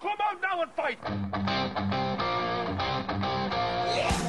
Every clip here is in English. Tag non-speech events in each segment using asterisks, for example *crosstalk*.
come out now and fight!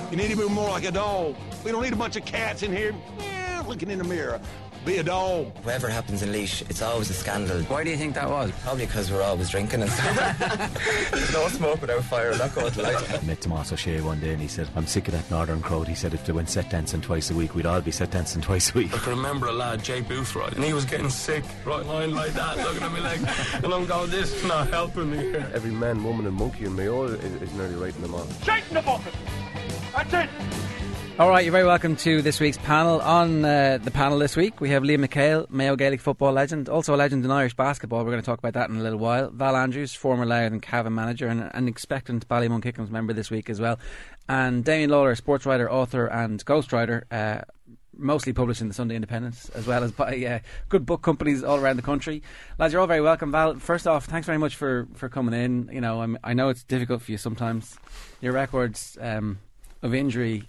You need to be more like a dog. We don't need a bunch of cats in here yeah, looking in the mirror. Be a dog. Whatever happens in Laois, it's always a scandal. Why do you think that was? Probably because we're always drinking and stuff. There's *laughs* no smoke without fire, not going to light. I met Tomas O'Shea one day and he said, I'm sick of that northern crowd. He said if they went set dancing twice a week, we'd all be set dancing twice a week. I can remember a lad, Jay Boothroyd, and he was getting sick, right lying like that, looking at me like, and I'm going, this is not helping me here. Every man, woman, and monkey in Mayo is, is nearly writing them off. Shake in the bucket! That's it! All right, you're very welcome to this week's panel. On uh, the panel this week, we have Liam McHale, Mayo Gaelic football legend, also a legend in Irish basketball. We're going to talk about that in a little while. Val Andrews, former Louth and Cavan manager, and an expectant Ballymun Kickhams member this week as well. And Damian Lawlor, sports writer, author, and ghostwriter. Uh, mostly published in the Sunday Independent, as well as by uh, good book companies all around the country. Lads, you're all very welcome. Val, first off, thanks very much for, for coming in. You know, I'm, i know it's difficult for you sometimes. Your records um, of injury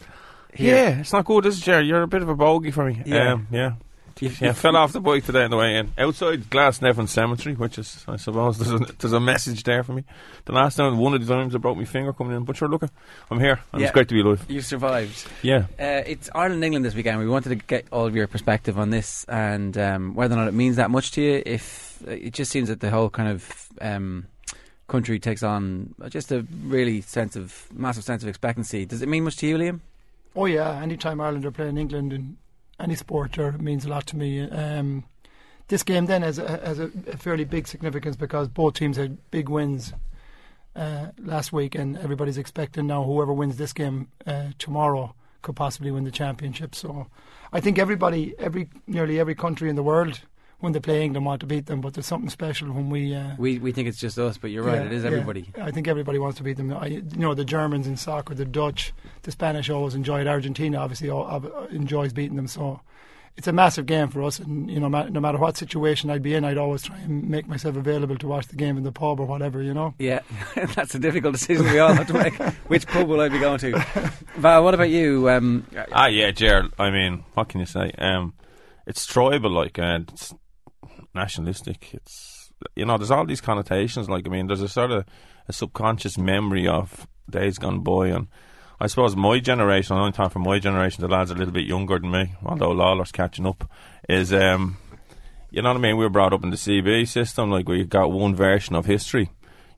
here. Yeah, it's not good, is it, Jerry? You're a bit of a bogey for me. Yeah. Um, yeah. Yeah, fell off the bike today on the way in. Outside Glasnevin Cemetery, which is, I suppose, *laughs* there's a, there's a message there for me. The last time, one of the times I broke my finger coming in. But sure, look, I'm here. And Yeah. it's great to be alive. You survived. Yeah. Uh, it's Ireland England this weekend. We wanted to get all of your perspective on this and um, whether or not it means that much to you. If it just seems that the whole kind of um, country takes on just a really sense of massive sense of expectancy. Does it mean much to you, Liam? Oh yeah, anytime Ireland are playing England in any sport, means a lot to me. Um, this game then has a, has a fairly big significance because both teams had big wins uh, last week, and everybody's expecting now whoever wins this game uh, tomorrow could possibly win the championship. So I think everybody, every nearly every country in the world, when they play England, want to beat them. But there's something special when we. Uh, We we think it's just us, but you're right. yeah, It is yeah. everybody. I think everybody wants to beat them. I, you know, the Germans in soccer, the Dutch, the Spanish always enjoy it. Argentina obviously all, uh, enjoys beating them. So it's a massive game for us. And you know, ma- no matter what situation I'd be in, I'd always try and make myself available to watch the game in the pub or whatever. You know. Yeah, *laughs* that's a difficult decision we all have to make. *laughs* Which pub will I be going to? Val, what about you? Um, Ah, yeah, Gerald. I mean, what can you say? Um, it's tribal, like, and it's nationalistic. It's you know, there's all these connotations. Like, I mean, there's a sort of a subconscious memory of days gone by, and I suppose my generation, I'm only talking for my generation, the lads are a little bit younger than me, although Lawlor's catching up, is um, you know what I mean? We were brought up in the CB system, like we got one version of history.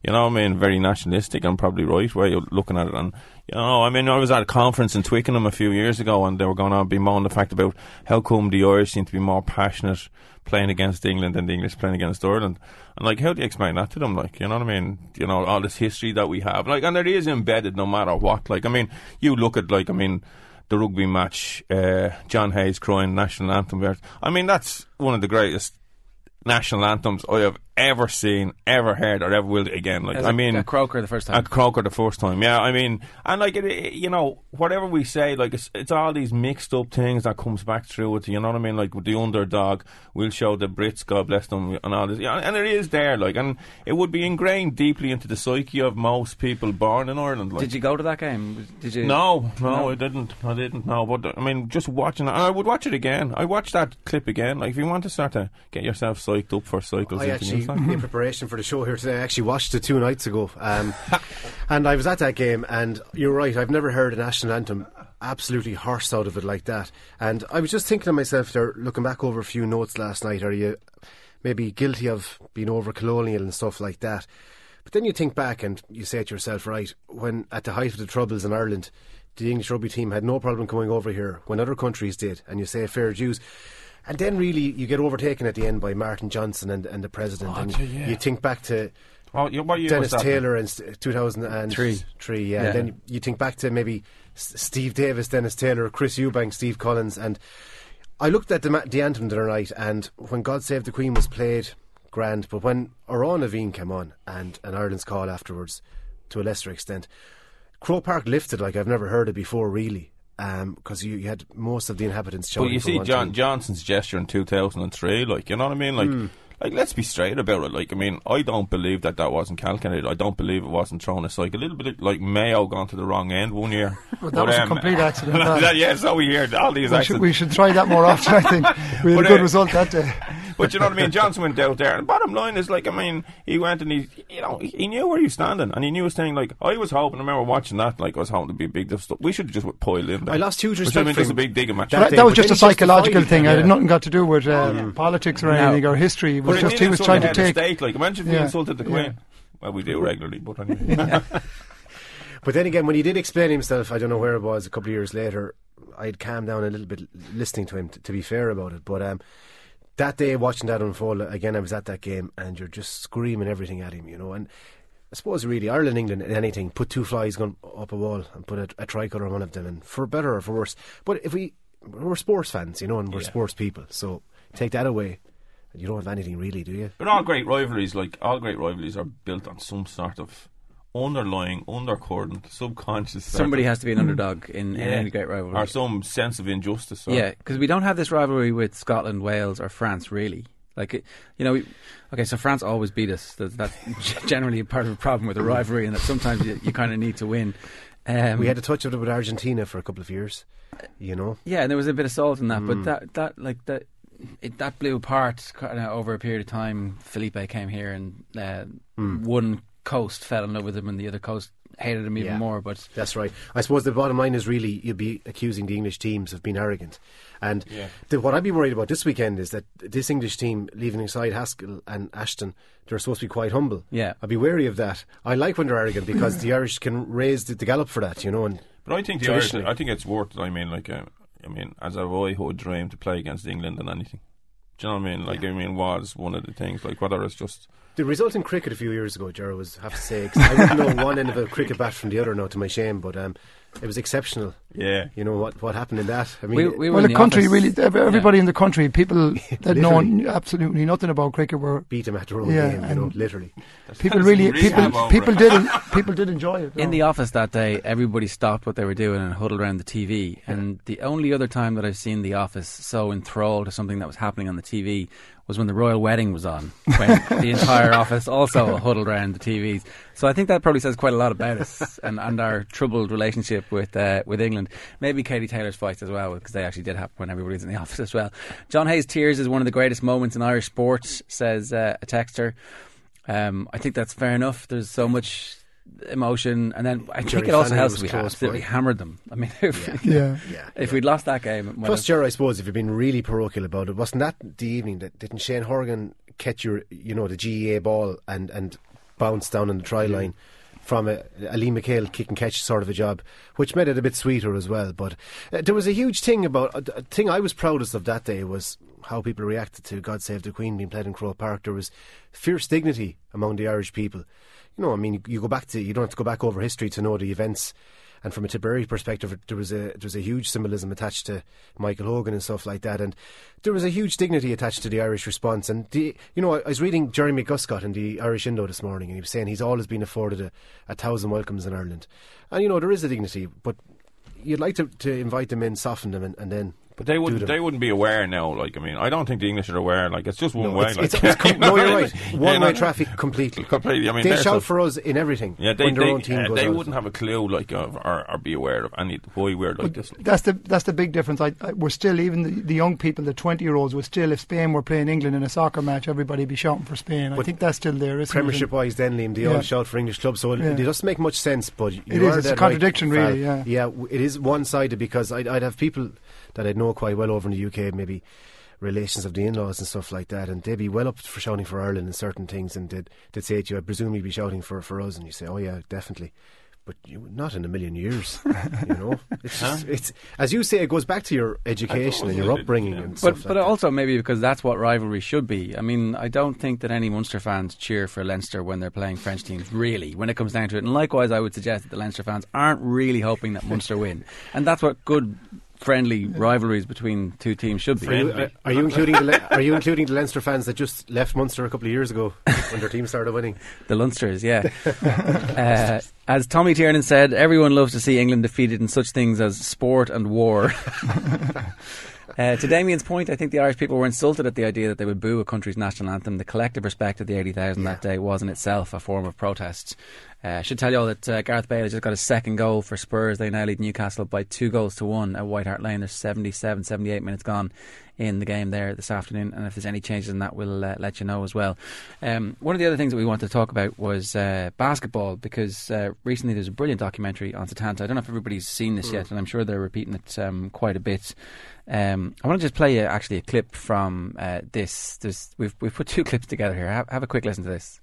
You know what I mean? Very nationalistic and probably right where you're looking at it. And, you know, I mean, I was at a conference in Twickenham a few years ago and they were going to on bemoaning the fact about how come the Irish seem to be more passionate playing against England than the English playing against Ireland. And, like, how do you explain that to them? Like, you know what I mean? You know, all this history that we have. Like, and it is embedded no matter what. Like, I mean, you look at, like, I mean, the rugby match, uh, John Hayes crying national anthem. I mean, that's one of the greatest national anthems I have ever seen, ever heard, or ever will again. Like, as I a- mean, a Croker the first time. at Croker the first time, yeah. I mean, and like it, it- you know, whatever we say, like it's, it's all these mixed up things that comes back through it. You know what I mean? Like with the underdog, we'll show the Brits, God bless them, and all this. Yeah, and it is there, like, and it would be ingrained deeply into the psyche of most people born in Ireland. Like. Did you go to that game? Did you? No, no, I didn't. I didn't. No, but I mean, just watching it, and I would watch it again. I watched that clip again. Like, if you want to start to get yourself psyched up for cycles, I actually, Newcastle. in preparation for the show here today, I actually watched it two nights ago. Um, *laughs* and I was at that game, and you're right, I've never heard a national anthem absolutely horsed out of it like that. And I was just thinking to myself there, looking back over a few notes last night, are you maybe guilty of being over colonial and stuff like that? But then you think back and you say to yourself, right, when at the height of the troubles in Ireland, the English rugby team had no problem coming over here when other countries did, and you say fair dues. And then really you get overtaken at the end by Martin Johnson and, and the president. Oh, and gee, yeah. you think back to year Dennis? Taylor in 2003. Three, yeah. Yeah. And then you think back to maybe Steve Davis, Dennis Taylor, Chris Eubank, Steve Collins. And I looked at the, the anthem the other night, and when God Save the Queen was played, grand. But when Amhrán na bhFiann came on, and, and Ireland's call afterwards, to a lesser extent, Croke Park lifted like I've never heard it before, really. Because you, you had most of the inhabitants But you see John. Johnson's gesture in 2003, like, you know what I mean? Like, Hmm. Like let's be straight about it. Like, I mean, I don't believe that that wasn't calculated. I don't believe it wasn't thrown aside. A little bit like Mayo gone to the wrong end one year. *laughs* Well, that was a complete *laughs* accident, that. that- yeah, so we hear all these We should, accidents. we should try that more often. I think *laughs* we had But, a good uh, result that day. but you know what I mean. Johnson went out there, and bottom line is like, I mean, he went and he, you know, he knew where he was standing, and he knew his thing. Like I was hoping. I remember watching that. Like I was hoping to be a big stuff. We should have just piled in. There. I lost huge Which respect I mean, just a big digging match. That That, that was just a psychological justified thing. it, It had nothing got to do with uh, politics or No. anything or history. But just he was trying to take. state. Like imagine if we Yeah. insulted the Yeah. Queen. Well, we do regularly, but anyway. *laughs* But then again, when he did explain himself, I don't know where it was. A couple of years later, I'd calmed down a little bit listening to him. T- to be fair about it, but um, that day watching that unfold again, I was at that game, and you're just screaming everything at him, you know. And I suppose really Ireland, England, anything, put two flies gun up a wall and put a, a tricolour on one of them, and for better or for worse. But if we we're sports fans, you know, and we're Yeah. sports people, so take that away, you don't have anything really, do you? But all great rivalries, like all great rivalries, are built on some sort of underlying, undercurrent, subconscious. Somebody has to be an underdog in, in any great rivalry. or some sense of injustice. Or, Yeah, because we don't have this rivalry with Scotland, Wales, or France, really. Like, you know, we, okay, so France always beat us. That, that's *laughs* generally part of the problem with a rivalry, and that sometimes you, you kind of need to win. Um, we had a touch of it with Argentina for a couple of years, you know. yeah, and there was a bit of salt in that, Mm. but that, that, like that, it, that blew apart kind of over a period of time. Felipe came here, and uh, Mm. one coast fell in love with him, and the other coast hated him even Yeah. more. But That's right. I suppose the bottom line is really you'd be accusing the English teams of being arrogant. And Yeah. the, what I'd be worried about this weekend is that this English team, leaving aside Haskell and Ashton, they're supposed to be quite humble. Yeah. I'd be wary of that. I like when they're arrogant because the *laughs* Irish can raise the, the gallop for that, you know. And But I think the Irish, I think it's worth. I mean, like, uh, I mean, as a boyhood dream to play against England than anything. Do you know what I mean? Like, I mean, was one of the things. Like, whether it's just the result in cricket a few years ago, Jarrah, was I have to say I wouldn't know *laughs* one end of a cricket bat from the other now, to my shame, but um, it was exceptional. yeah, You know what what happened in that? I mean, we, we were Well, in the country office- really, ev- everybody in the country, people *laughs* that know absolutely nothing about cricket were beat them at their own Yeah, game, you know, and- literally. people really really people people did people did enjoy it. In no. the office that day, everybody stopped what they were doing and huddled around the TV. And the only other time that I've seen the office so enthralled to something that was happening on the TV was when the royal wedding was on, when the entire office also huddled around the TVs. So I think that probably says quite a lot about us and, and our troubled relationship with uh, with England. Maybe Katie Taylor's fight as well, because they actually did happen when everybody was in the *laughs* office as well. John Hayes' tears is one of the greatest moments in Irish sports, says uh, a texter. Um, I think that's fair enough. There's so much emotion, and then I Jerry think it also Flannery helps was that we close absolutely by. hammered them. I mean, if, yeah. *laughs* Yeah. if we'd lost that game, Plus, have- Ger, I suppose, if you're been really parochial about it, wasn't that the evening that didn't Shane Horgan catch your, you know, the GAA ball and, and bounce down on the try line from a, a Lee McHale kick and catch sort of a job, which made it a bit sweeter as well. But uh, there was a huge thing about, a, a thing I was proudest of that day was how people reacted to God Save the Queen being played in Croke Park. There was fierce dignity among the Irish people. You know, I mean, you go back to, you don't have to go back over history to know the events. And from a Tipperary perspective, there was a there was a huge symbolism attached to Michael Hogan and stuff like that, and there was a huge dignity attached to the Irish response. And the, you know, I, was reading Jeremy Guscott in the Irish Indo this morning, and he was saying he's always been afforded a, a thousand welcomes in Ireland, and you know there is a dignity, but you'd like to, to invite them in, soften them, and, and then. But they wouldn't. They wouldn't be aware now. Like, I mean, I don't think the English are aware. Like, it's just one No, way. it's, like, it's, *laughs* it's com- no, you're right. One You way traffic completely. Completely. I mean, they shout so- for us in everything Yeah, they when their they, own team uh, goes they wouldn't have a clue, like, of, or, or be aware of any why we're like this. Like. That's the that's the big difference. I, I, we're still even the, the young people, the twenty year olds, were still if Spain were playing England in a soccer match, everybody would be shouting for Spain. I think that's still there, isn't Premiership it? wise, then Liam, they Yeah. all shout for English clubs, so it, Yeah. it doesn't make much sense. But you It is, are it's a contradiction, right, really, Val. yeah. it is one sided because I'd, I'd have people that I'd know quite well over in the UK, maybe relations of the in-laws and stuff like that, and they'd be well up for shouting for Ireland and certain things, and they'd, they'd say to you, "I presume you'd be shouting for for us," and you say, "Oh yeah, definitely." But you, not in a million years, *laughs* you know. It's, just, it's as you say, it goes back to your education and your it- upbringing yeah. and But stuff. but like that. also maybe because that's what rivalry should be. I mean, I don't think that any Munster fans cheer for Leinster when they're playing French teams. Really, when it comes down to it, and likewise, I would suggest that the Leinster fans aren't really hoping that Munster win, and that's what good. Friendly rivalries between two teams should be. Are you, are, are you including the Le- *laughs* are you including the Leinster fans that just left Munster a couple of years ago when their team started winning? *laughs* The Leinsters, yeah. *laughs* uh, as Tommy Tiernan said, everyone loves to see England defeated in such things as sport and war. Uh, to Damian's point, I think the Irish people were insulted at the idea that they would boo a country's national anthem. The collective respect of the 80,000 that day was in itself a form of protest. Uh, I should tell you all that uh, Gareth Bale has just got a second goal for Spurs. They now lead Newcastle by two goals to one at White Hart Lane. There's 77, 78 minutes gone in the game there this afternoon, and if there's any changes in that, we'll uh, let you know as well. Um, one of the other things that we wanted to talk about was uh, basketball because uh, recently there's a brilliant documentary on Satanta. I don't know if everybody's seen this Mm. yet, and I'm sure they're repeating it um, quite a bit. Um, I want to just play actually a clip from uh, this. There's, we've we've put two *laughs* clips together here. Have, have a quick listen to this.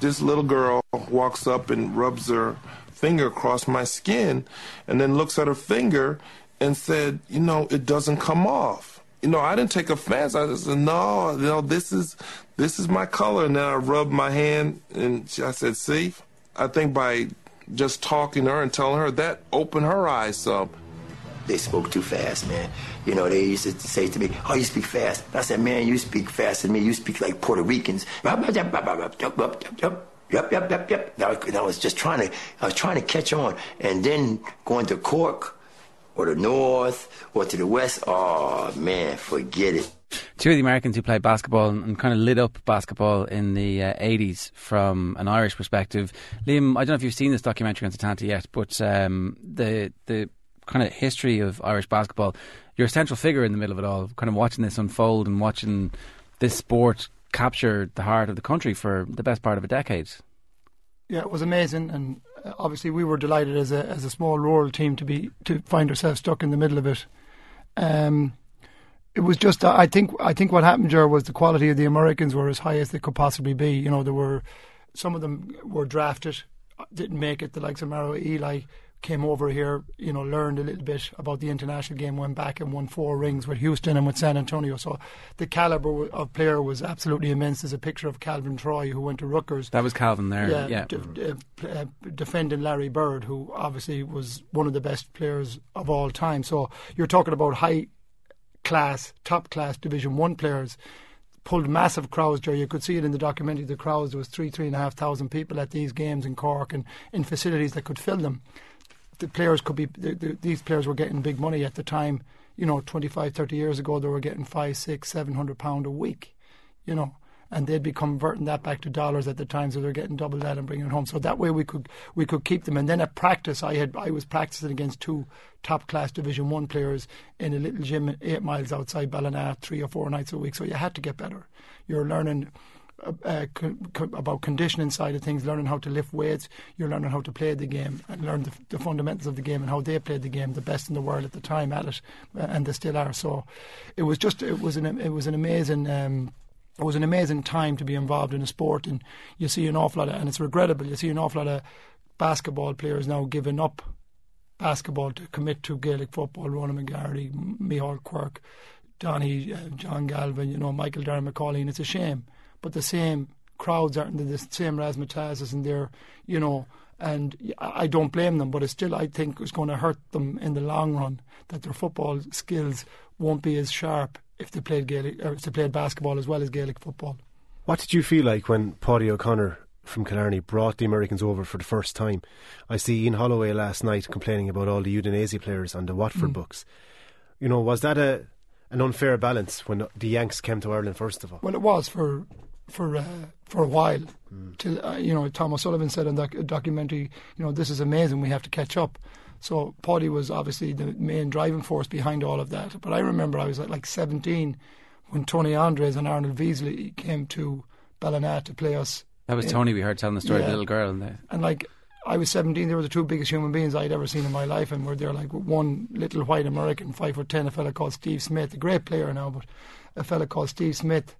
This little girl walks up and rubs her finger across my skin and then looks at her finger and said, You know, it doesn't come off. You know, I didn't take offense. I just said, No, know, this is this is my color. And then I rubbed my hand and I said, See, I think by just talking to her and telling her that opened her eyes up. They spoke too fast, man. You know, they used to say to me, "Oh, you speak fast." I said, "Man, you speak faster than me. You speak like Puerto Ricans." Yep, yep, yep, yep. And I was- and just trying to, I was trying to catch on, and then going to Cork, or the North, or to the West. Oh man, forget it. Two of the Americans who played basketball and, and kind of lit up basketball in the uh, 80s from an Irish perspective. Liam, I don't know if you've seen this documentary on Satanta yet, but um, the the kind of history of Irish basketball, you're a central figure in the middle of it all, kind of watching this unfold and watching this sport capture the heart of the country for the best part of a decade. Yeah, it was amazing, and uh, obviously we were delighted as a as a small rural team to be to find ourselves stuck in the middle of it. Um, it was just I think I think what happened there was the quality of the Americans were as high as they could possibly be. You know, there were some of them were drafted, didn't make it. The likes of Mario Elie came over here, you know, learned a little bit about the international game, went back and won four rings with Houston and with San Antonio. So the caliber of player was absolutely immense. There's a picture of Calvin Troy who went to Rutgers. That was Calvin there, Yeah, yeah. d- d- uh, uh, defending Larry Bird, who obviously was one of the best players of all time. So you're talking about high class, top class Division One players. Pulled massive crowds there. You could see it in the documentary. The crowds there was three, three and a half thousand people at these games in Cork and in facilities that could fill them. The players could be. The, the, these players were getting big money at the time. You know, 25, 30 years ago, they were getting five, six, seven hundred pound a week. You know, and they'd be converting that back to dollars at the time, so they're getting double that and bringing it home. So that way we could we could keep them. And then at practice, I had I was practicing against two top class Division One players in a little gym eight miles outside Ballina, three or four nights a week. So you had to get better. You're learning. Uh, uh, about conditioning side of things, learning how to lift weights, you're learning how to play the game and learn the, the fundamentals of the game and how they played the game, the best in the world at the time at it, uh, and they still are. So, it was just it was an it was an amazing. Um, it was an amazing time to be involved in a sport, and you see an awful lot of, and it's regrettable. You see an awful lot of basketball players now giving up basketball to commit to Gaelic football. Ronan McGarry, M- Quirk, Donny, uh, John Galvin, you know, Michael Darren McCauley, and it's a shame. But the same crowds aren't the same razzmatazz isn't there, you know. And I I don't blame them, but it's still, I think, it's going to hurt them in the long run that their football skills won't be as sharp if they played Gaelic or if they played basketball as well as Gaelic football. What did you feel like when Paddy O'Connor from Killarney brought the Americans over for the first time? I see Ian Holloway last night complaining about all the Udinese players on the Watford Mm. books. You know, was that a an unfair balance when the Yanks came to Ireland first of all? Well, it was for for uh, for a while. Till uh, you know, Tom O'Sullivan said in that documentary, you know, this is amazing. We have to catch up. So Paddy was obviously the main driving force behind all of that. But I remember I was at like 17 when Tony Andres and Arnold Beasley came to Ballina to play us. That was in- Tony we heard telling the story of the little girl. And the, And like I was 17, they were the two biggest human beings I'd ever seen in my life, and we're there like one little white American, five foot ten, a fella called Steve Smith, a great player now, but a fella called Steve Smith.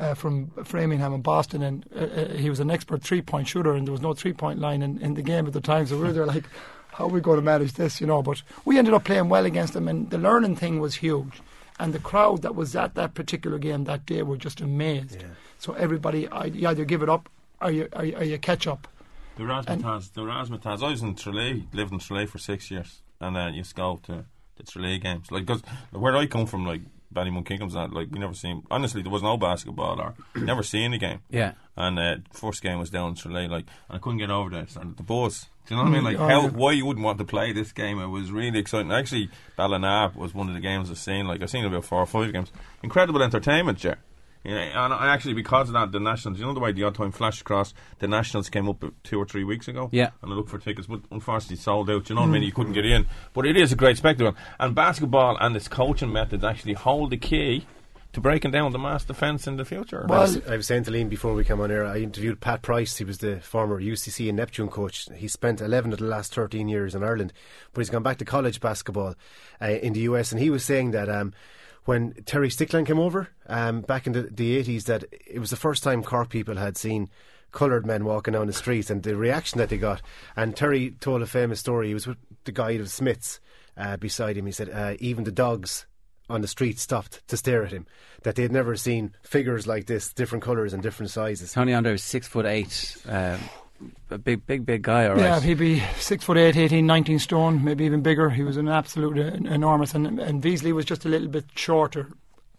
Uh, from Framingham and Boston, and uh, uh, he was an expert three-point shooter, and there was no three-point line in, in the game at the time. So we were there like, how are we going to manage this, you know? But we ended up playing well against them, and the learning thing was huge. And the crowd that was at that particular game that day were just amazed. So everybody, you either give it up or you, or you, or you catch up. The razzmatazz, the razzmatazz. I was in Tralee, lived in Tralee for six years, and then you used to go to the Tralee games. Like, cause where I come from, like Ballymun Kickhams, that like we never seen. Honestly, there was no basketball or *clears throat* never seen a game. Yeah. And uh, first game was down in Tralee, like, and I couldn't get over there. And the buzz. Do you know what I mean? Mm, Like, oh, how yeah. why you wouldn't want to play this game? It was really exciting. Actually, Ballina was one of the games I've seen. Like, I've seen about four or five games. Incredible entertainment, Jer. Yeah, and, and actually, because of that, the Nationals, you know the way the odd time flashed across, the Nationals came up two or three weeks ago. Yeah. And I looked for tickets, but unfortunately sold out. You know what I mean? You couldn't get in. But it is a great spectacle. And basketball and its coaching methods actually hold the key to breaking down the mass defence in the future. I, was, I was saying to Liam before we came on here, I interviewed Pat Price. He was the former UCC and Neptune coach. He spent 11 of the last 13 years in Ireland, but he's gone back to college basketball uh, in the US. And he was saying that um, when Terry Strickland came over um, back in the, the 80s, that it was the first time Cork people had seen coloured men walking down the streets and the reaction that they got. And Terry told a famous story. He was with the guide of Smiths uh, beside him. He said, uh, even the dogs on the street stopped to stare at him. That they had never seen figures like this, different colours and different sizes. Tony Andre was six foot eight, uh, a big, big, big guy. All right. Yeah, he'd be six foot eight, 18, 19 stone, maybe even bigger. He was an absolute uh, enormous, and and Beasley was just a little bit shorter,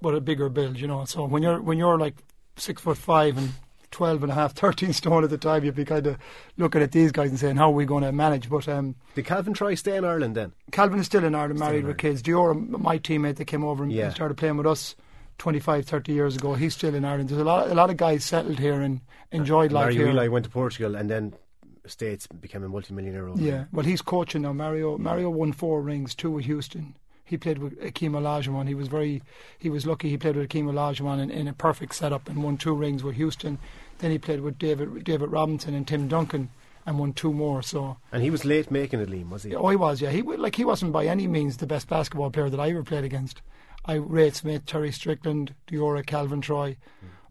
but a bigger build. You know, so when you're when you're like six foot five and 12 and a half, *laughs* 13 stone at the time, you'd be kind of looking at these guys and saying, how are we going to manage? But um, Did Calvin Troy stay in Ireland then? Calvin is still in Ireland, Still married in with kids. Dior, my teammate that came over and Yeah. started playing with us 25, 30 years ago, he's still in Ireland. There's a lot, a lot of guys settled here and enjoyed life Mario here. Elie went to Portugal and then States became a multimillionaire over Yeah, well, he's coaching now. Mario Mario won four rings, two with Houston. He played with Akeem Olajuwon. He was very, he was lucky. He played with Akeem Olajuwon in, in a perfect setup and won two rings with Houston. Then he played with David David Robinson and Tim Duncan and won two more. So And he was late making it, Liam, was he? oh, he was. Yeah, he like he wasn't by any means the best basketball player that I ever played against. I Ray Smith, Terry Strickland, Diora, Calvin Troy.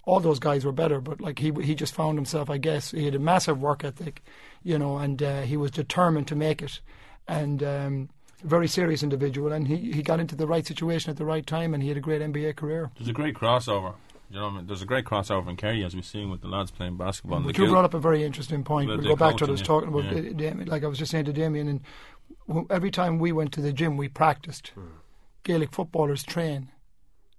All those guys were better, but like he he just found himself. I guess he had a massive work ethic, you know, and uh, he was determined to make it, and um, a very serious individual. And he, he got into the right situation at the right time, and he had a great NBA career. There's a great crossover. You know I mean? There's a great crossover in Kerry, as we've seen with the lads playing basketball. But The you Gil- brought up a very interesting point. We'll go back to what I was talking about. yeah. uh, Damian. Like I was just saying to Damian, and every time we went to the gym, we practiced. Gaelic footballers train,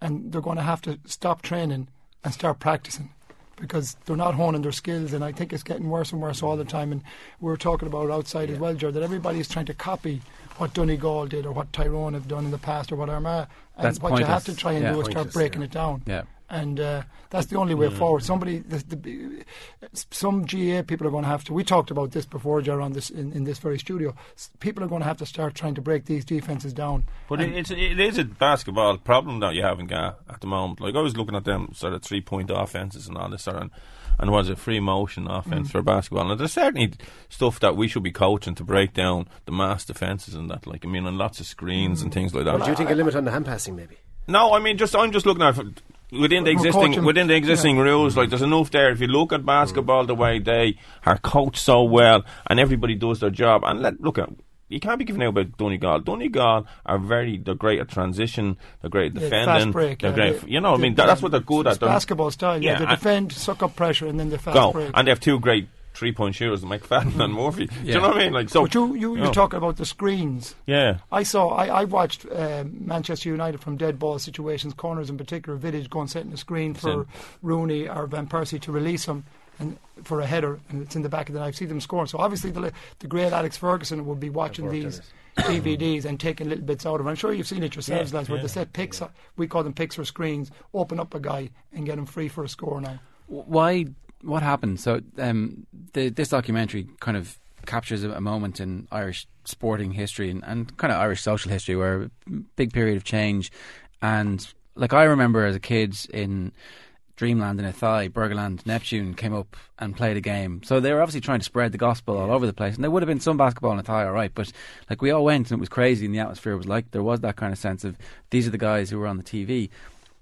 and they're going to have to stop training and start practicing because they're not honing their skills. And I think it's getting worse and worse all the time. And we were talking about outside as well, Joe, that everybody's trying to copy what Donegal did or what Tyrone have done in the past or what Armagh. And That's what you have to try and Yeah. do is start breaking yeah. it down Yeah. And uh, that's the only way Mm. forward. Somebody, the, the, some GA people are going to have to. We talked about this before, Jar, on this in, in this very studio. People are going to have to start trying to break these defenses down. But And- it, it's, it is a basketball problem that you have in Ga at the moment. Like I was looking at them sort of three point offenses and all this sort of, and was a free motion offense Mm. for basketball. And there's certainly stuff that we should be coaching to break down the mass defenses and that. Like I mean, and lots of screens and things like that. Well, do you think a limit on the hand passing, maybe? No, I mean, just I'm just looking at it within the existing within the existing yeah. rules. Like, there's enough there. If you look at basketball the way they are coached so well, and everybody does their job, and let look at. You can't be giving out about Donegal. Donegal are very, they're great at transition, they're great at Yeah, defending, fast break. they're yeah, great, they- you know, what I mean, that, that's what they're good at. They're- basketball style. Yeah, they defend, suck up pressure, and then they fast go. break. And they have two great three point shooters, McFadden and Murphy. Do you know what I mean? Like, so. but you, you, know. you're talking about the screens. Yeah. I saw. I, I watched um Manchester United from dead ball situations, corners in particular. Vidic go and set in the screen for Same. Rooney or Van Persie to release him and for a header, and it's in the back of the net. I see them scoring. So obviously, the the great Alex Ferguson would be watching these DVDs and taking little bits out of. it. I'm sure you've seen it yourselves, Yeah, lads, where yeah, they set picks. We call them picks or screens. Open up a guy and get him free for a score now. Why? What happened? So, um, the, this documentary kind of captures a, a moment in Irish sporting history and, and kind of Irish social history where a big period of change. And like I remember as a kid in Dreamland in Athy, Burgerland, Neptune came up and played a game. So they were obviously trying to spread the gospel all over the place. And there would have been some basketball in Athy, all right. But like we all went and it was crazy and the atmosphere was like there was that kind of sense of these are the guys who were on the TV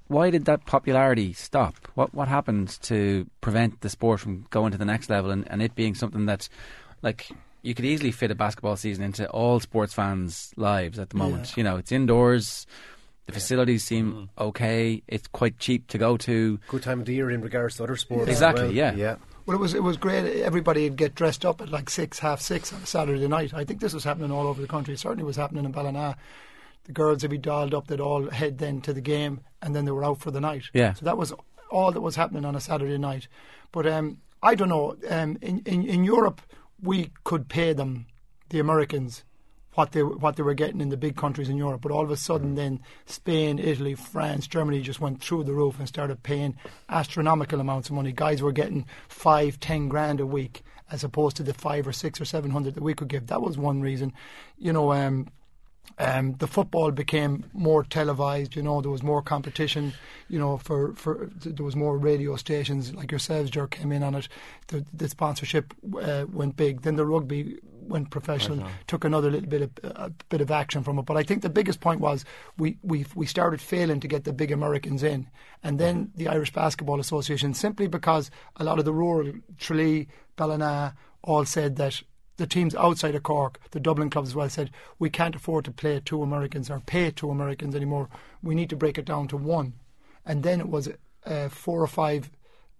why did that popularity stop? What what happened to prevent the sport from going to the next level and, and it being something that, like, you could easily fit a basketball season into all sports fans' lives at the moment. Yeah. You know, it's indoors. The facilities seem mm-hmm. okay. It's quite cheap to go to. Good time of the year in regards to other sports. Exactly. well. Yeah. Yeah. Well, it was it was great. Everybody would get dressed up at like six, half six on a Saturday night. I think this was happening all over the country. It certainly was happening in Ballina. The girls would be dolled up. They'd all head then to the game, and then they were out for the night. Yeah. So that was all that was happening on a Saturday night. But um, I don't know. Um, in, in in Europe, we could pay them, the Americans, what they what they were getting in the big countries in Europe. But all of a sudden, then Spain, Italy, France, Germany just went through the roof and started paying astronomical amounts of money. Guys were getting five, ten grand a week as opposed to the five or six or seven hundred that we could give. That was one reason, you know. Um, um, the football became more televised. You know, there was more competition. You know, for, for there was more radio stations like yourselves, Jer, came in on it. The, the sponsorship uh, went big. Then the rugby went professional, took another little bit of a bit of action from it. But I think the biggest point was we we we started failing to get the big Americans in, and then the Irish Basketball Association simply because a lot of the rural Tralee, Ballina all said that the teams outside of Cork, the Dublin clubs as well, said we can't afford to play two Americans or pay two Americans anymore. We need to break it down to one. And then it was uh, four or five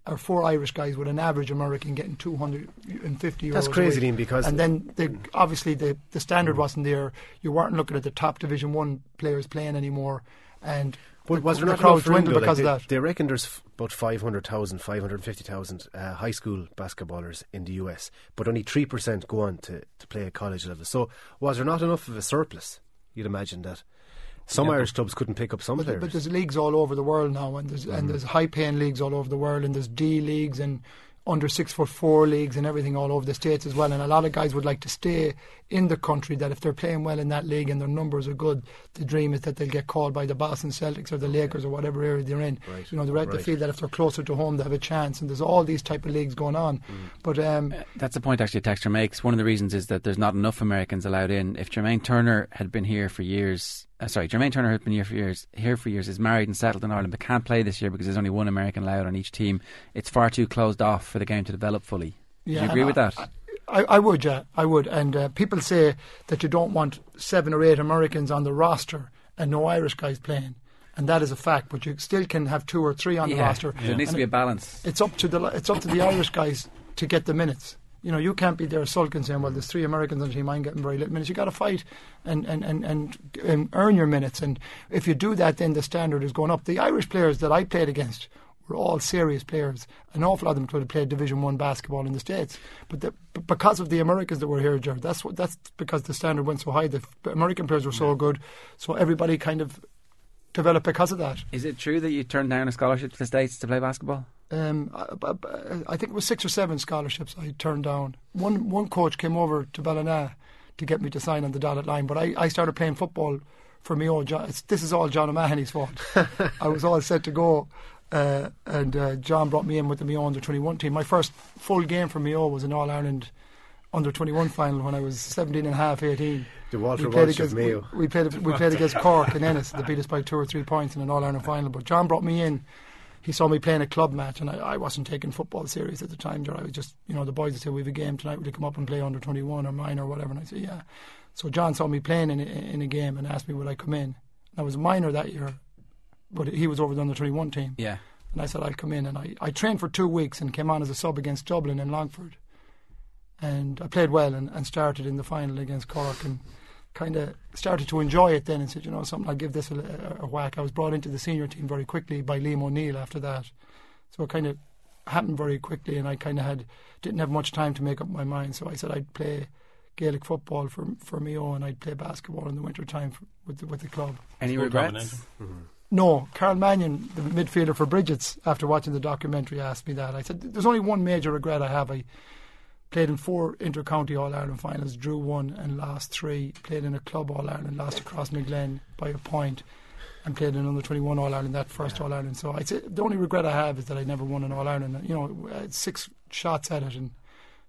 or four Irish guys with an average American getting 250 euros. That's crazy. Dean, because- And then the, obviously the, the standard wasn't there. You weren't looking at the top Division 1 players playing anymore. And But was there not enough room, dwindled because like of they, that. They reckon there's about 500,000, 550,000 uh, high school basketballers in the US, but only 3% go on to, to play at college level. So was there not enough of a surplus? You'd imagine that. Some Yeah, Irish clubs couldn't pick up some But, players. but there's leagues all over the world now, and there's and Mhm. there's high paying leagues all over the world, and there's D leagues and under six foot four leagues and everything all over the states as well. And a lot of guys would like to stay in the country. That if they're playing well in that league and their numbers are good, the dream is that they'll get called by the Boston Celtics or the Lakers or whatever area they're in. Right, You know, they're at the right. feel that if they're closer to home, they have a chance. And there's all these type of leagues going on. But um, That's the point actually Texter makes. One of the reasons is that there's not enough Americans allowed in. If Jermaine Turner had been here for years, uh, sorry, Jermaine Turner who's been here for years, here for years, is married and settled in Ireland, but can't play this year because there's only one American allowed on each team. It's far too closed off for the game to develop fully. Do you agree with I- that? I, I would, yeah, I would. And uh, people say that you don't want seven or eight Americans on the roster and no Irish guys playing, and that is a fact. But you still can have two or three on the Yeah, roster. there needs to be a balance. It's up to the it's up to the Irish guys to get the minutes. You know, you can't be there sulking saying, "Well, there's three Americans on the team. I'm getting very little minutes." You got to fight and and, and, and and earn your minutes. And if you do that, then the standard is going up. The Irish players that I played against were all serious players. An awful lot of them could have played Division One basketball in the states, but, the, but because of the Americans that were here, Jared, that's what that's because the standard went so high. The American players were so good, so everybody kind of developed because of that. Is it true that you turned down a scholarship to the States to play basketball? Um, I, I- think it was six or seven scholarships I turned down. One one coach came over to Ballina to get me to sign on the dotted line, but I, I started playing football for me own John. It's, this is all John O'Mahony's fault. *laughs* I was all set to go, uh, and uh, John brought me in with the Mayo under twenty one team. My first full game for Mayo was an All Ireland under twenty one final when I was 17 and a half, 18. The Walter We played Walsh of against- Mayo. We, we played *laughs* we played against Cork and Ennis. They beat us by two or three points in an All Ireland final. But John brought me in. He saw me playing a club match, and I, I wasn't taking football serious at the time. Joe. I was just, you know, the boys would say we have a game tonight. Will you come up and play under twenty one or minor or whatever? And I said, yeah. So John saw me playing in a, in a game and asked me would I come in. I was minor that year, but he was over the under twenty one team. Yeah. And I said I'll come in, and I, I trained for two weeks and came on as a sub against Dublin and Longford, and I played well and, and started in the final against Cork and kind of started to enjoy it then and said you know something I'll give this a, a, a whack. I was brought into the senior team very quickly by Liam O'Neill after that, so it kind of happened very quickly, and I kind of had didn't have much time to make up my mind. So I said I'd play Gaelic football for for Mayo and I'd play basketball in the winter time for, with the, with the club. Any Full regrets? combination. Mm-hmm. No, Karol Mannion, the midfielder for Brigid's, after watching the documentary, asked me that. I said, "There's only one major regret I have. I played in four inter-county All Ireland finals, drew one and lost three. Played in a club All Ireland, lost across Glen by a point, and played in another 21 All Ireland, that first All Ireland. So I say the only regret I have is that I never won an All Ireland. You know, six shots at it, and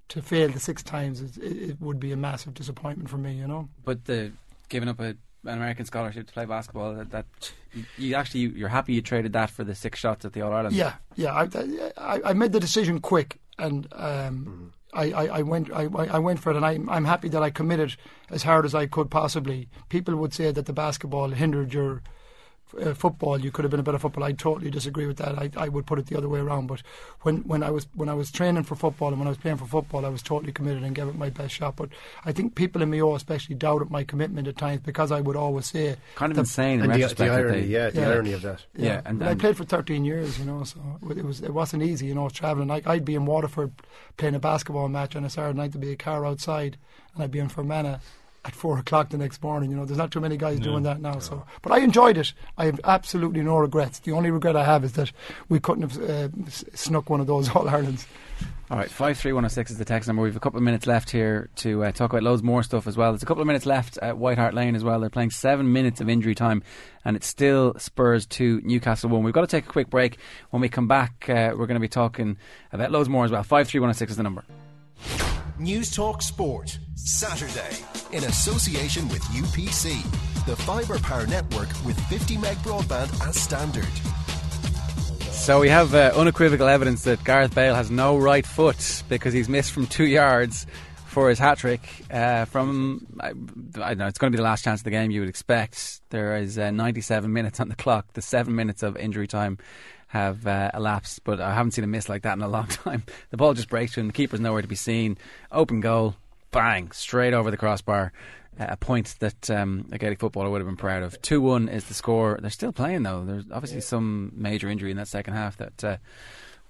to fail the six times, it, it, it would be a massive disappointment for me. You know. But the giving up a, an American scholarship to play basketball, that, that you, you actually you're happy you traded that for the six shots at the All Ireland. Yeah, yeah. I, I, I made the decision quick, and um, I, I, I went I, I went for it, and I, I'm happy that I committed as hard as I could possibly. People would say that the basketball hindered your uh, football. You could have been a better football. I totally disagree with that. I, I would put it the other way around. But when, when I was when I was training for football and when I was playing for football, I was totally committed and gave it my best shot. But I think people in Mayo especially doubted my commitment at times because I would always say Kind of that- insane in And the- the retrospect. irony, they- yeah, the irony of that. yeah, Yeah, and, but I played for 13 years, you know, so it was it wasn't easy, you know, traveling. Like I'd be in Waterford playing a basketball match on a Saturday night, there'd be a car outside, and I'd be in Fermanagh at four o'clock the next morning. You know, there's not too many guys doing that now. So, but I enjoyed it. I have absolutely no regrets. The only regret I have is that we couldn't have uh, snuck one of those *laughs* All Irelands. All right, five three one zero six is the text number. We've a couple of minutes left here to uh, talk about loads more stuff as well. There's a couple of minutes left at White Hart Lane as well. They're playing seven minutes of injury time, and it's still Spurs to Newcastle one. We've got to take a quick break. When we come back, uh, we're going to be talking about loads more as well. Five three one zero six is the number. Newstalk Sport, Saturday, in association with UPC, the Fibre Power Network with 50 meg broadband as standard. So we have uh, unequivocal evidence that Gareth Bale has no right foot because he's missed from two yards for his hat trick. Uh, from I, I don't know, it's going to be the last chance of the game. You would expect there is uh, 97 minutes on the clock. The seven minutes of injury time have uh, elapsed, but I haven't seen a miss like that in a long *laughs* time. The ball just breaks to him. The keeper's nowhere to be seen. Open goal, bang, straight over the crossbar. Uh, a point that um, a Gaelic footballer would have been proud of. 2 1 is the score. They're still playing, though. There's obviously some major injury in that second half that uh,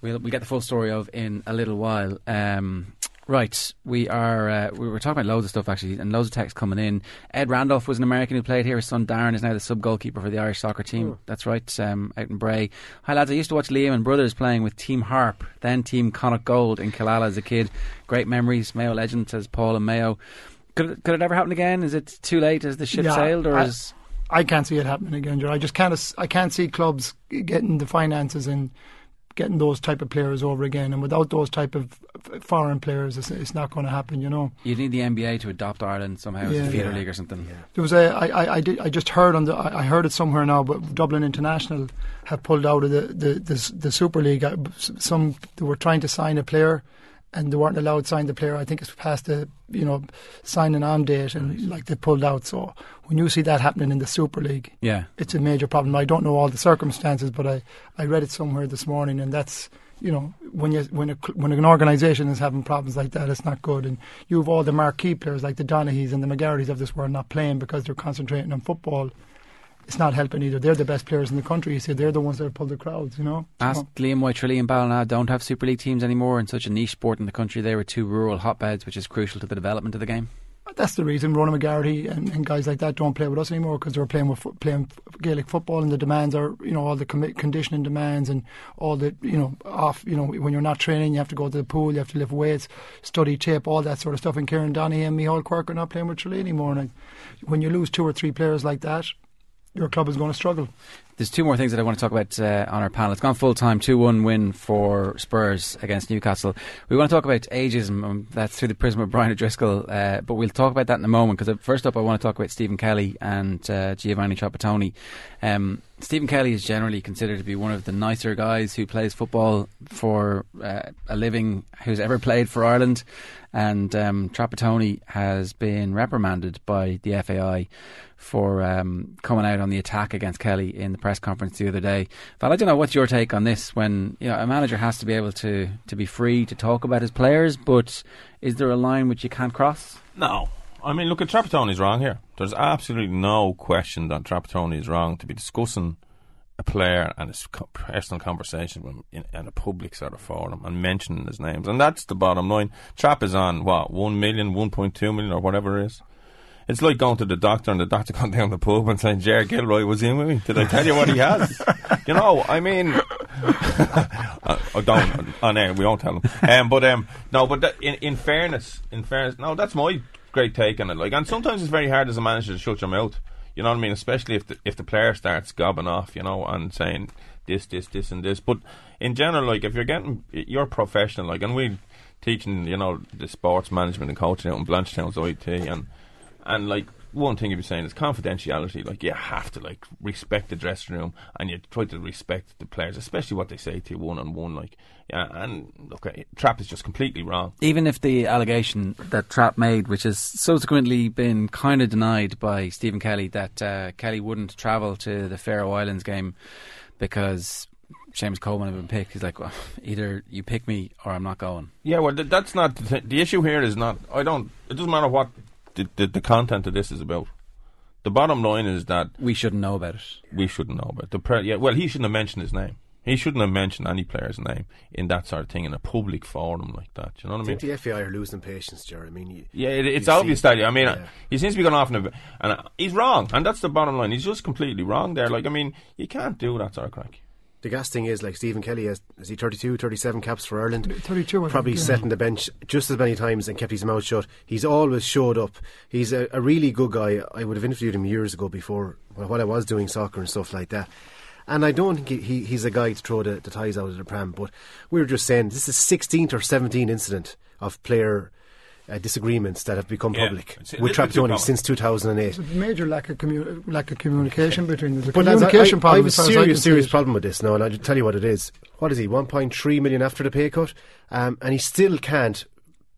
we'll, we'll get the full story of in a little while. Um, right, we are uh, we were talking about loads of stuff actually, and loads of texts coming in. Ed Randolph was an American who played here. His son Darren is now the sub goalkeeper for the Irish soccer team. That's right, um, out in Bray. Hi lads, I used to watch Liam and brothers playing with Team Harp, then Team Connacht Gold in Killala as a kid. Great memories. Mayo legend says Paul and Mayo. Could it, could it ever happen again? Is it too late? Has the ship Yeah, sailed, or I, is I can't see it happening again. Joe. I just can't. I can't see clubs getting the finances and getting those type of players over again. And without those type of foreign players, it's, it's not going to happen. You know. you need the NBA to adopt Ireland somehow as a feeder Yeah. league or something? There was a I, I, I, did, I just heard on the I I heard it somewhere now, but Dublin International have pulled out of the the, the, the Super League. Some they were trying to sign a player, and they weren't allowed to sign the player. I think it's past the you know signing on date, and like they pulled out. So when you see that happening in the Super League, Yeah. it's a major problem. I don't know all the circumstances, but I, I read it somewhere this morning, and that's you know when you when a, when an organisation is having problems like that, it's not good. And you have all the marquee players like the Donaghys and the McGarrys of this world not playing because they're concentrating on football. It's not helping either. They're the best players in the country. You see, they're the ones that pull the crowds. You know. Ask Liam why Tralee and Ballina don't have Super League teams anymore in such a niche sport in the country. They were two rural hotbeds, which is crucial to the development of the game. That's the reason Ronan McGarry and, and guys like that don't play with us anymore because they're playing with fo- playing Gaelic football and the demands are you know all the commi- conditioning demands and all the you know off you know when you're not training you have to go to the pool you have to lift weights study tape all that sort of stuff and Kieran Donaghy and Michael Quirk are not playing with Tralee anymore and when you lose two or three players like that your club is going to struggle. There's two more things that I want to talk about uh, on our panel. It's gone full time, 2 1 win for Spurs against Newcastle. We want to talk about ageism. Um, that's through the prism of Brian O'Driscoll, uh, but we'll talk about that in a moment because first up, I want to talk about Stephen Kelly and uh, Giovanni Trapattoni. Um, Stephen Kelly is generally considered to be one of the nicer guys who plays football for uh, a living, who's ever played for Ireland. And um, Trapattoni has been reprimanded by the FAI for um, coming out on the attack against Kelly in the press conference the other day. Val, I don't know what's your take on this. When you know a manager has to be able to to be free to talk about his players, but is there a line which you can't cross? No. I mean, look, at is wrong here. There's absolutely no question that Trapattoni is wrong to be discussing a player and his personal conversation with him in, in a public sort of forum and mentioning his names. And that's the bottom line. Trap is on, what, 1 million, 1.2 million, or whatever it is. It's like going to the doctor and the doctor *laughs* going down the pub and saying, Jer Gilroy was in with me. Did I tell you what he has? *laughs* you know, I mean, *laughs* uh, oh, don't on air. We won't tell them. Um, but um, no, but that, in in fairness, in fairness, no, that's my great take on it. Like, and sometimes it's very hard as a manager to shut your mouth. You know what I mean? Especially if the if the player starts gobbing off, you know, and saying this, this, this, and this. But in general, like if you're getting, you're professional. Like, and we teaching, you know, the sports management and coaching out in Blanchardstown's IT, and and like one thing you'd be saying is confidentiality. Like you have to like respect the dressing room, and you try to respect the players, especially what they say to you one on one. Like, yeah, and look, uh, Trap is just completely wrong. Even if the allegation that Trap made, which has subsequently been kind of denied by Stephen Kelly, that uh, Kelly wouldn't travel to the Faroe Islands game because James Coleman had been picked. He's like, well, either you pick me or I'm not going. Yeah, well, th- that's not the, th- the issue. Here is not. I don't. It doesn't matter what the, the the content of this is about. The bottom line is that we shouldn't know about it. We shouldn't know about it. the pre- yeah. Well, he shouldn't have mentioned his name. He shouldn't have mentioned any player's name in that sort of thing in a public forum like that. You know what I I mean? think the FAI are losing patience, Jerry. I mean, you, Yeah, it, it's obvious see- that. I mean, yeah. he seems to be going off in a, and uh, he's wrong, and that's the bottom line. He's just completely wrong there. Like, I mean, you can't do that sort of crack. The gas thing is like Stephen Kelly has is he 32, 37 caps for Ireland. 32, I Probably think, yeah. sat on the bench just as many times and kept his mouth shut. He's always showed up. He's a, a really good guy. I would have interviewed him years ago before while I was doing soccer and stuff like that. And I don't think he, he, he's a guy to throw the, the ties out of the pram. But we were just saying this is 16th or 17th incident of player uh, disagreements that have become Yeah, public it's a with little bit Trapattoni since 2008. There's a major lack of commu- lack of communication between. The But lads, I, communication I, I have a as far as I serious, serious problem with this now, and I'll tell you what it is. What is he? 1.3 million after the pay cut, um, and he still can't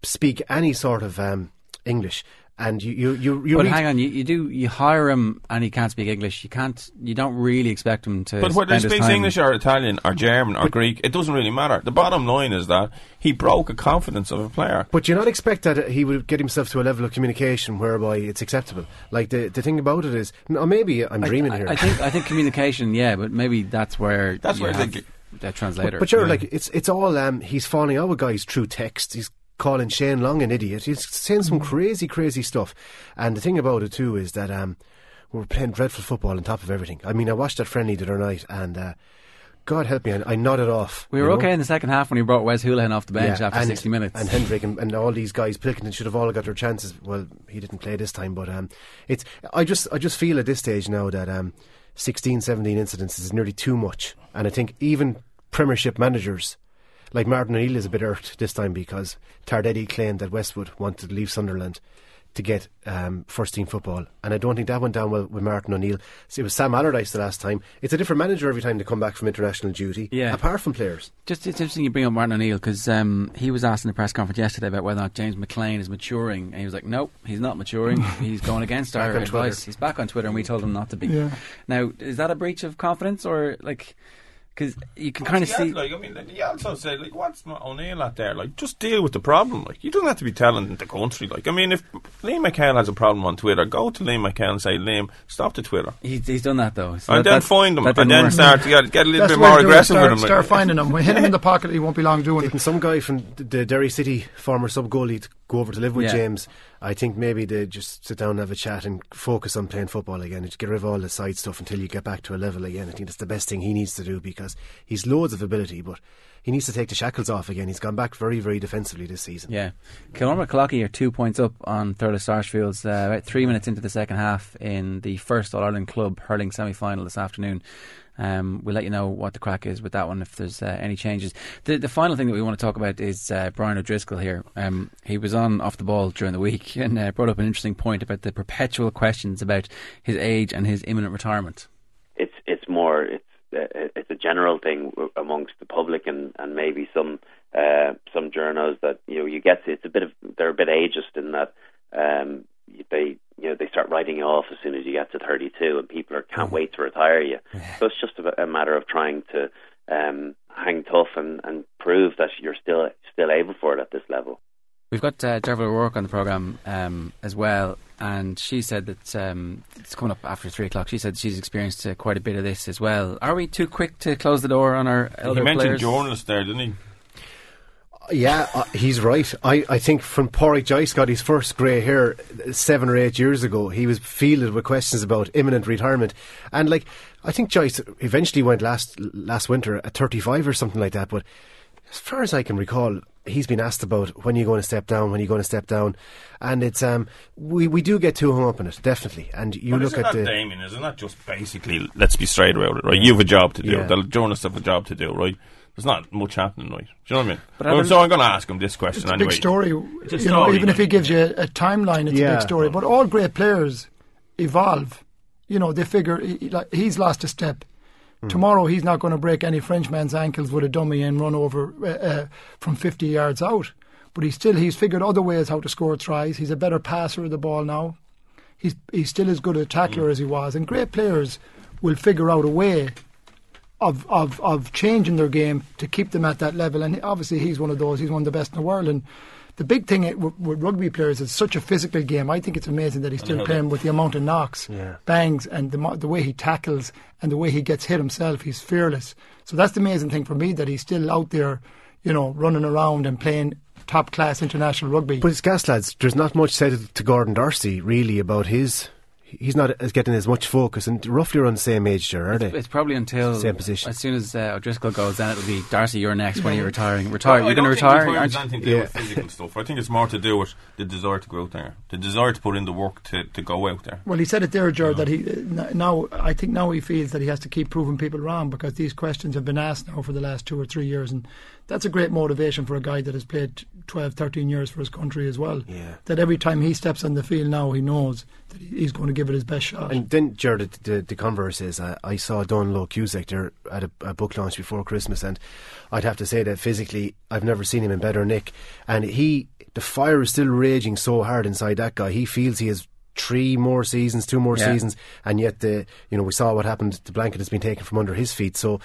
speak any sort of um, English. And you, you, you, you but read- hang on, you, you do you hire him and he can't speak English. You can't. You don't really expect him to. But whether he speaks English or Italian or German or Greek, it doesn't really matter. The bottom line is that he broke a confidence of a player. But you not expect that he would get himself to a level of communication whereby it's acceptable. Like the the thing about it is, no, maybe I'm I- dreaming I, here. I think I think communication, yeah, but maybe that's where That's where have the- that translator. But, but you're Yeah. like it's it's all um, he's falling out with guys through text. He's calling Shane Long an idiot. He's saying some crazy, crazy stuff. And the thing about it too is that um, we're playing dreadful football on top of everything. I mean, I watched that friendly the other night, and uh, God help me, I, I nodded off. we you were know? okay in the second half when he brought Wes Hoolahan off the bench Yeah, after and, 60 minutes. And Hendrick and, and all these guys, Pilkington should have all got their chances. Well, he didn't play this time, but um, it's. I just, I just feel at this stage now that um, 16, 17 incidents is nearly too much, and I think even Premiership managers. Like Martin O'Neill is a bit irked this time because Tardelli claimed that Westwood wanted to leave Sunderland to get um, first team football, and I don't think that went down well with Martin O'Neill. So it was Sam Allardyce the last time. It's a different manager every time they come back from international duty. Yeah. apart from players. Just it's interesting you bring up Martin O'Neill because um, he was asked in the press conference yesterday about whether or not James McLean is maturing, and he was like, "Nope, he's not maturing. *laughs* he's going against our on Twitter. advice. He's back on Twitter, and we told him not to be." Yeah. Now, is that a breach of confidence, or like, because you can kind of Yeah, see? like I mean, he also said, like, what's Ma- O'Neill at there? Like, just deal with the problem. Like, you don't have to be telling the country. Like, I mean, if Liam McHale has a problem on Twitter, go to Liam McHale and say, Liam, stop the Twitter. He's, he's done that though. So and that- then that- find him, that and then work. start to get, get a little That's bit more to do it. aggressive start, with him. Start like. finding him. We hit him in the pocket. He won't be long doing it. Some guy from the- the Derry City, former sub goalie, to go over to live with Yeah. James. I think maybe they just sit down and have a chat and focus on playing football again. Get rid of all the side stuff until you get back to a level again. I think that's the best thing he needs to do because he's loads of ability, but he needs to take the shackles off again. He's gone back very, very defensively this season. Yeah. Kilcormac-Killoughey are two points up on Thurles Sarsfields, uh, about three minutes into the second half in the first All Ireland Club hurling semi final this afternoon. Um, we'll let you know what the crack is with that one if there's uh, any changes. The, the final thing that we want to talk about is uh, Brian O'Driscoll here. Um, he was on off the ball during the week *laughs* and uh, brought up an interesting point about the perpetual questions about his age and his imminent retirement. it's it's more it's uh, it's a general thing amongst the public and and maybe some uh, some journals that you know you get it's a bit of they're a bit ageist in that um, they you know they start writing you off as soon as you get to 32 and people are can't wait to retire you so it's just a, a matter of trying to um, hang tough and, and prove that you're still still able for it at this level We've got uh, Derval O'Rourke on the programme um, as well, and she said that um, it's coming up after three o'clock. She said she's experienced uh, quite a bit of this as well. Are we too quick to close the door on our elder He mentioned players? journalists there, didn't he? Yeah, uh, he's right. I, I think from Padraic Joyce got his first grey hair uh, seven or eight years ago, he was fielded with questions about imminent retirement. And like, I think Joyce eventually went last last winter at 35 or something like that. But as far as I can recall, he's been asked about when you're going to step down, when you're going to step down. And it's, um, we, we do get too hung up in it, definitely. And you But look at the. Damian, isn't that just basically, let's be straight about it, right? You have a job to do. Yeah. The journalists have a job to do, right? There's not much happening, right? Do you know what I mean? But Well, Adam- so I'm going to ask him this question It's a anyway. big story. It's a you know, story, even if he like. gives you a, a timeline, it's a big story. But all great players evolve. You know, they figure he, like, he's lost a step. Hmm. Tomorrow he's not going to break any Frenchman's ankles with a dummy and run over uh, uh, from 50 yards out. But he's still he's figured other ways how to score tries. He's a better passer of the ball now. He's he's still as good a tackler Hmm. as he was. And great players will figure out a way of, of, of changing their game to keep them at that level. And obviously, he's one of those. He's one of the best in the world. And the big thing with, with rugby players is such a physical game. I think it's amazing that he's still playing with the amount of knocks, Yeah. bangs, and the the way he tackles and the way he gets hit himself. He's fearless. So that's the amazing thing for me that he's still out there, you know, running around and playing top class international rugby. But it's gas, lads. There's not much said to Gordon Darcy really about his. He's not as getting as much focus, and roughly around the same age there, are they? It's probably until Same position. As soon as uh, O'Driscoll goes, then it'll be Darcy. You're next. When you're you retiring? Retire. Well, you're going to retire, retirement's aren't you? anything to do with physical stuff. I think it's more to do with the desire to go out there, the desire to put in the work to, to go out there. Well, he said it there, Jared, that he uh, now. I think now he feels that he has to keep proving people wrong because these questions have been asked now for the last two or three years, and that's a great motivation for a guy that has played 12, 13 years for his country as well. Yeah. That every time he steps on the field now, he knows that he's going to give it his best shot. And then, Jared, the, the, the converse is uh, I saw Dónal Óg Cusack there at a, a book launch before Christmas, and I'd have to say that physically, I've never seen him in better nick. And he, the fire is still raging so hard inside that guy. He feels he has three more seasons, two more Yeah. seasons, and yet the you know we saw what happened. The blanket has been taken from under his feet, so.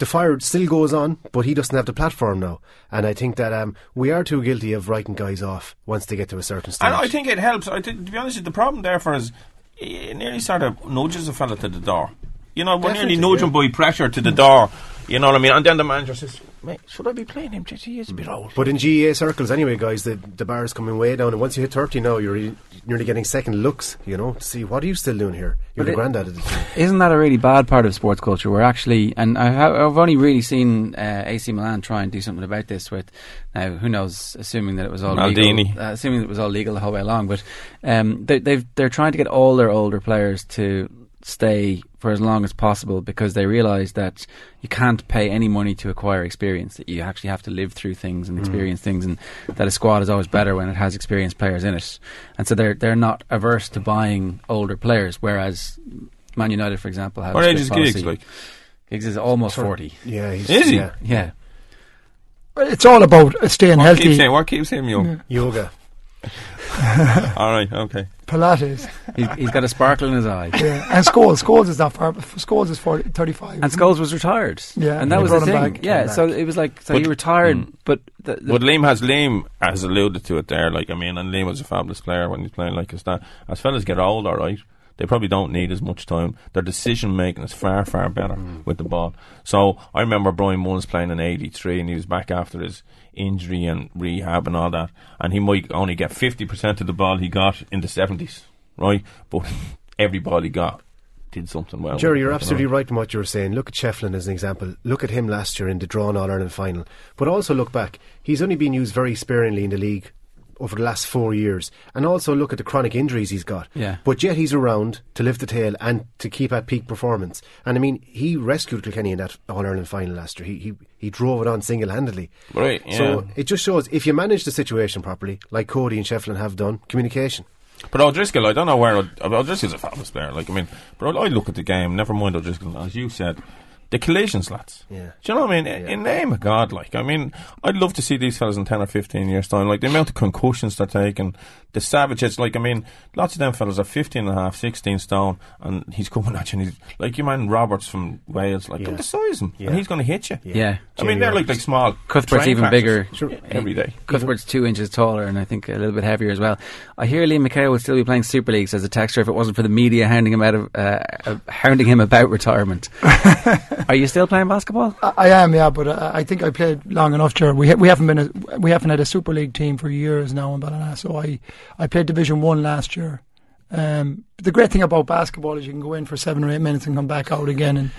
The fire still goes on, but he doesn't have the platform now. And I think that um, we are too guilty of writing guys off once they get to a certain stage. And I think it helps. I think, to be honest, the problem therefore is it nearly sort of nudges a fella to the door. You know, we're nearly Definitely, nudging by pressure to the door. You know what I mean? And then the manager says, "Mate, should I be playing him? He is a bit old." But in GAA circles, anyway, guys, the the bar is coming way down, and once you hit thirty now, you're really- nearly getting second looks. You know, to see what are you still doing here? You're But the it- granddad of the team. Isn't that a really bad part of sports culture? We're actually, and I have, I've only really seen uh, AC Milan try and do something about this. With now, who knows? Assuming that it was all Maldini. legal, uh, assuming that it was all legal the whole way along, but um, they, they've they're trying to get all their older players to stay for as long as possible because they realise that you can't pay any money to acquire experience. That you actually have to live through things and Mm. experience things, and that a squad is always better when it has experienced players in it. And so they're they're not averse to buying older players, whereas Man United, for example, have What age strict is Giggs, like? Giggs is almost forty. Yeah, he's, Is he? Yeah. Yeah. it's all about staying What healthy. keeps him? What keeps him young? Yoga. *laughs* All right, okay. Pilates. He's, he's got a sparkle in his eye. yeah. And Scholes. Scholes is not far. Scholes is 40, 35. And Scholes was retired. Yeah, and that was the thing. back. Yeah, so back. it was like so But- he retired, Mm. but the, the, But Liam has Liam has alluded to it there. Like I mean, and Liam was a fabulous player when he's playing like that. As fellas get older, right? They probably don't need as much time. Their decision making is far, far better mm. with the ball. So I remember Brian Mullins playing in '83, and he was back after his injury and rehab and all that, and he might only get fifty percent of the ball he got in the '70s, right? But *laughs* every ball he got did something well. Jerry, you're absolutely right in what you were saying. Look at Shefflin as an example. Look at him last year in the drawn All Ireland final. But also look back. He's only been used very sparingly in the league over the last four years. And also look at the chronic injuries he's got. Yeah. But yet he's around to lift the tail and to keep at peak performance. And I mean, he rescued Kilkenny in that All Ireland final last year. He, he, he drove it on single handedly. Right, yeah. So it just shows if you manage the situation properly, like Cody and Shefflin have done, communication. But O'Driscoll, I don't know where O'd- O'Driscoll's a fabulous player. Like I mean, but I look at the game. Never mind O'Driscoll, as you said, the collisions, lads. Yeah. Do you know what I mean? In- In name of God, like I mean, I'd love to see these fellas in ten or fifteen years' time. Like the amount of concussions they're taking, the savages. Like I mean, lots of them fellas are 15 and a half, 16 stone, and he's coming at you. And he's like you man Roberts from Wales. Like come Yeah. to size him, Yeah. and he's going to hit you. yeah. I mean, they're like like small. Cuthbert's even bigger Sure, every day. Cuthbert's two inches taller and I think a little bit heavier as well. I hear Liam McHale would still be playing Super League as a texter if it wasn't for the media hounding him out of uh, uh, hounding him about retirement. *laughs* Are you still playing basketball? I, I am, yeah, but uh, I think I played long enough, Jared. We ha- we haven't been a, we haven't had a Super League team for years now in Ballina. So I I played Division One last year. Um, the great thing about basketball is you can go in for seven or eight minutes and come back out again, and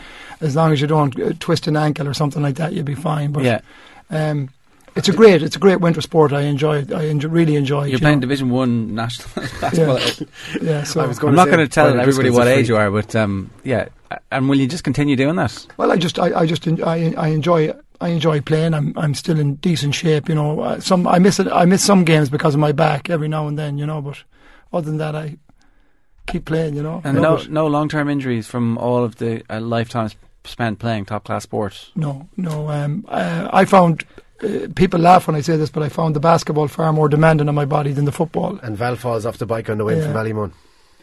as long as you don't uh, twist an ankle or something like that, you'll be fine. But Yeah. um, it's a great it's a great winter sport. I enjoy it. I enjoy, really enjoy it. You're you playing know. Division One national *laughs* basketball. *laughs* Yeah, so I was I'm gonna not going to tell everybody what age you are, but um, yeah. And will you just continue doing that? Well, I just, I, I just, I, I enjoy, I enjoy playing. I'm, I'm still in decent shape. You know, uh, some, I miss it. I miss some games because of my back every now and then. You know, but other than that, I keep playing. You know, And Love no, it. no long term injuries from all of the uh, lifetime sp- spent playing top class sports. no, no. Um, uh, I found uh, people laugh when I say this, but I found the basketball far more demanding on my body than the football. And Val falls off the bike on the way Yeah. from Ballymun.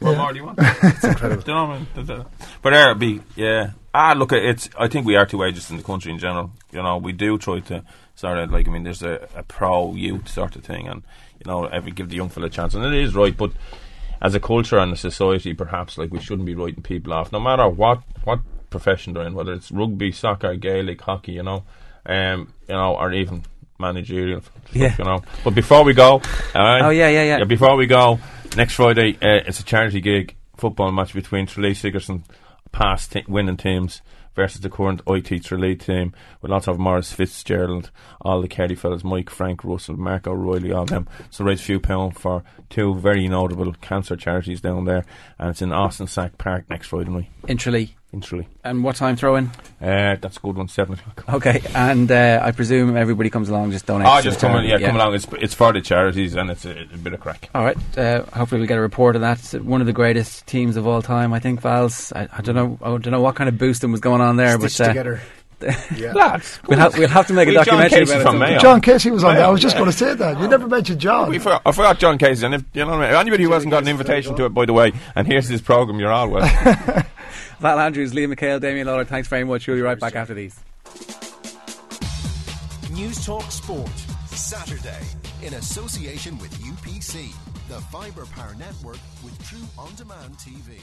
What Yeah. more do you want? *laughs* It's incredible. You know I mean? Da- da. But there it be, yeah. Ah, look, it's. I think we are two ages in the country in general. You know, we do try to sort of like I mean, there's a, a pro youth sort of thing, and you know, every give the young fella a chance, and it is right, but. As a culture and a society, perhaps like we shouldn't be writing people off, no matter what what profession they're in, whether it's rugby, soccer, Gaelic, hockey, you know, um, you know, or even managerial stuff, Yeah. you know. But before we go? Oh, yeah, yeah, yeah. Before we go, next Friday uh, it's a charity gig football match between Tralee Sigerson, past t- winning teams. Versus the current IT Tralee team, with lots of Maurice Fitzgerald, all the Kerry fellas, Mike, Frank, Russell, Mark O'Reilly, all them. So raise a few pound for two very notable cancer charities down there, and it's in Austin Stack Park next Friday night. In Tralee. In Tralee. And what time throw in? Uh, that's a good one, seven o'clock. *laughs* Okay, and uh, I presume everybody comes along, just donate. Oh, to just the come, charity. yeah, come along. It's it's for the charities, and it's a, a bit of crack. All right. Uh, hopefully, we'll get a report of that. It's one of the greatest teams of all time, I think. Val's. I, I don't know. I don't know what kind of boosting was going on there, Stitched but uh, together. *laughs* Yeah. Lads, we'll have we'll have to make a We've John documentary Casey about from. Mayo. John Casey was on there. I was just Mayo, going to say that. You never mentioned John. We forgot, I forgot John Casey, and if you know what I mean, anybody who hasn't got an invitation to it, by the way, and here's his program, you're all welcome. *laughs* Val Andrews, Liam McHale, Damian Lawlor. Thanks very much. We'll be right back after these. Newstalk Sport, Saturday, in association with UPC, the Fibre Power Network with True On Demand TV.